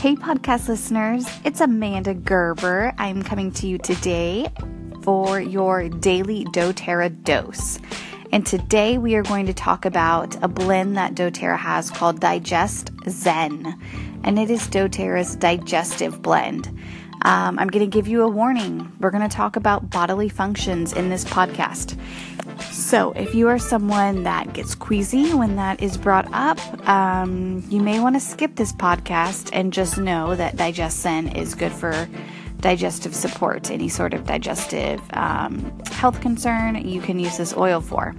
Hey, podcast listeners, it's Amanda Gerber. I'm coming to you today for your daily doTERRA dose. And today we are going to talk about a blend that doTERRA has called Digest Zen. And it is doTERRA's digestive blend. Um, I'm going to give you a warning. We're going to talk about bodily functions in this podcast. So, if you are someone that gets queasy when that is brought up, um, you may want to skip this podcast and just know that Digest Zen is good for digestive support, any sort of digestive um, health concern, you can use this oil for.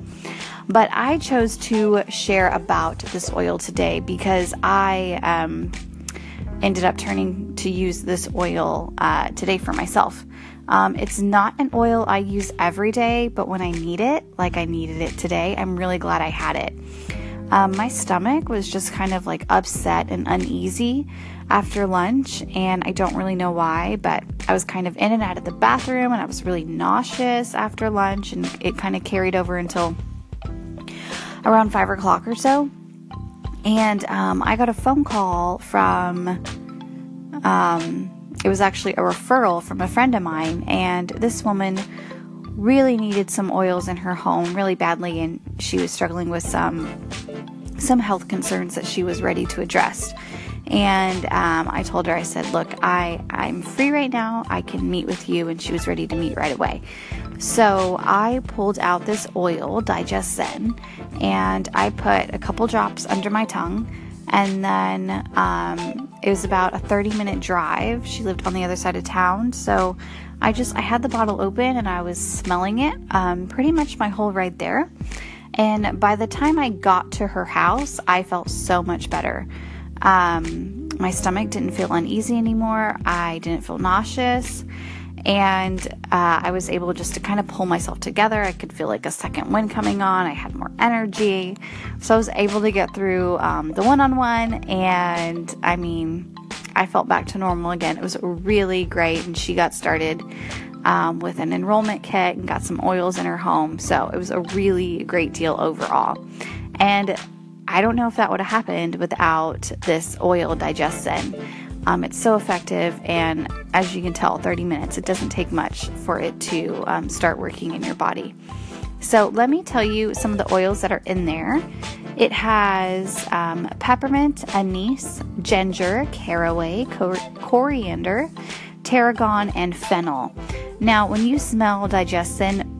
But I chose to share about this oil today because I um, ended up turning to use this oil uh, today for myself. Um, it's not an oil I use every day, but when I need it, like I needed it today, I'm really glad I had it. Um, my stomach was just kind of like upset and uneasy after lunch, and I don't really know why, but I was kind of in and out of the bathroom and I was really nauseous after lunch, and it kind of carried over until around five o'clock or so. And um, I got a phone call from um, it was actually a referral from a friend of mine, and this woman really needed some oils in her home really badly, and she was struggling with some some health concerns that she was ready to address. And um, I told her, I said, "Look, I I'm free right now. I can meet with you." And she was ready to meet right away. So I pulled out this oil, Digest Zen, and I put a couple drops under my tongue and then um, it was about a 30 minute drive. She lived on the other side of town, so I just I had the bottle open and I was smelling it um, pretty much my whole ride there. And by the time I got to her house, I felt so much better. Um, my stomach didn't feel uneasy anymore. I didn't feel nauseous and uh, I was able just to kind of pull myself together. I could feel like a second wind coming on. I had more energy, so I was able to get through um, the one-on-one, and I mean, I felt back to normal again. It was really great, and she got started. Um, with an enrollment kit and got some oils in her home. So it was a really great deal overall. And I don't know if that would have happened without this oil Digest Zen. Um, it's so effective, and as you can tell, 30 minutes, it doesn't take much for it to um, start working in your body. So, let me tell you some of the oils that are in there. It has um, peppermint, anise, ginger, caraway, cor- coriander, tarragon, and fennel. Now, when you smell Digest Zen,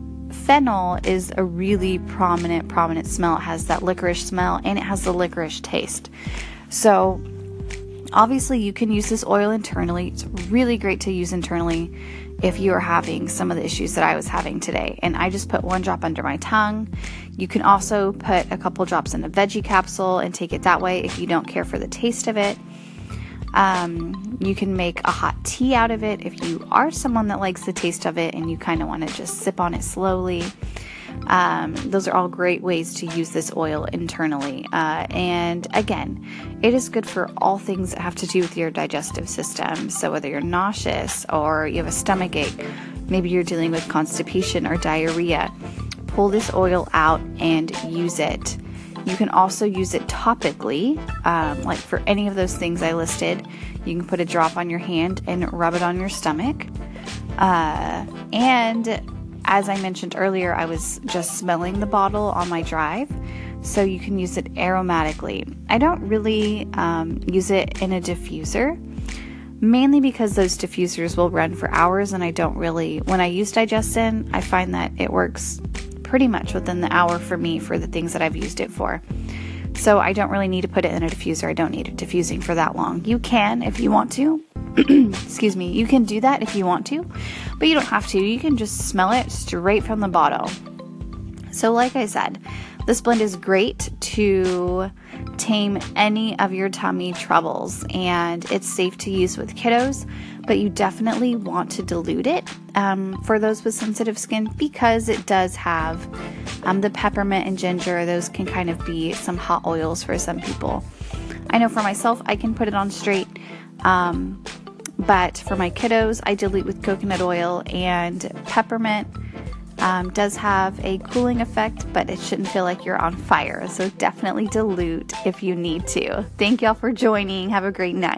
fennel is a really prominent, prominent smell. It has that licorice smell and it has the licorice taste. So, Obviously, you can use this oil internally. It's really great to use internally if you are having some of the issues that I was having today. And I just put one drop under my tongue. You can also put a couple drops in a veggie capsule and take it that way if you don't care for the taste of it. Um, you can make a hot tea out of it if you are someone that likes the taste of it and you kind of want to just sip on it slowly. Um, those are all great ways to use this oil internally. Uh, and again, it is good for all things that have to do with your digestive system. So, whether you're nauseous or you have a stomach ache, maybe you're dealing with constipation or diarrhea, pull this oil out and use it. You can also use it topically, um, like for any of those things I listed. You can put a drop on your hand and rub it on your stomach. Uh, and as I mentioned earlier, I was just smelling the bottle on my drive, so you can use it aromatically. I don't really um, use it in a diffuser, mainly because those diffusers will run for hours, and I don't really, when I use Digest Zen, I find that it works pretty much within the hour for me for the things that I've used it for. So I don't really need to put it in a diffuser. I don't need it diffusing for that long. You can if you want to, excuse me, you can do that if you want to, but you don't have to. You can just smell it straight from the bottle. So, like I said, this blend is great to tame any of your tummy troubles, and it's safe to use with kiddos, but you definitely want to dilute it um, for those with sensitive skin because it does have um, the peppermint and ginger. Those can kind of be some hot oils for some people. I know for myself, I can put it on straight. Um, but for my kiddos, I dilute with coconut oil and peppermint. Um, does have a cooling effect, but it shouldn't feel like you're on fire. So definitely dilute if you need to. Thank y'all for joining. Have a great night.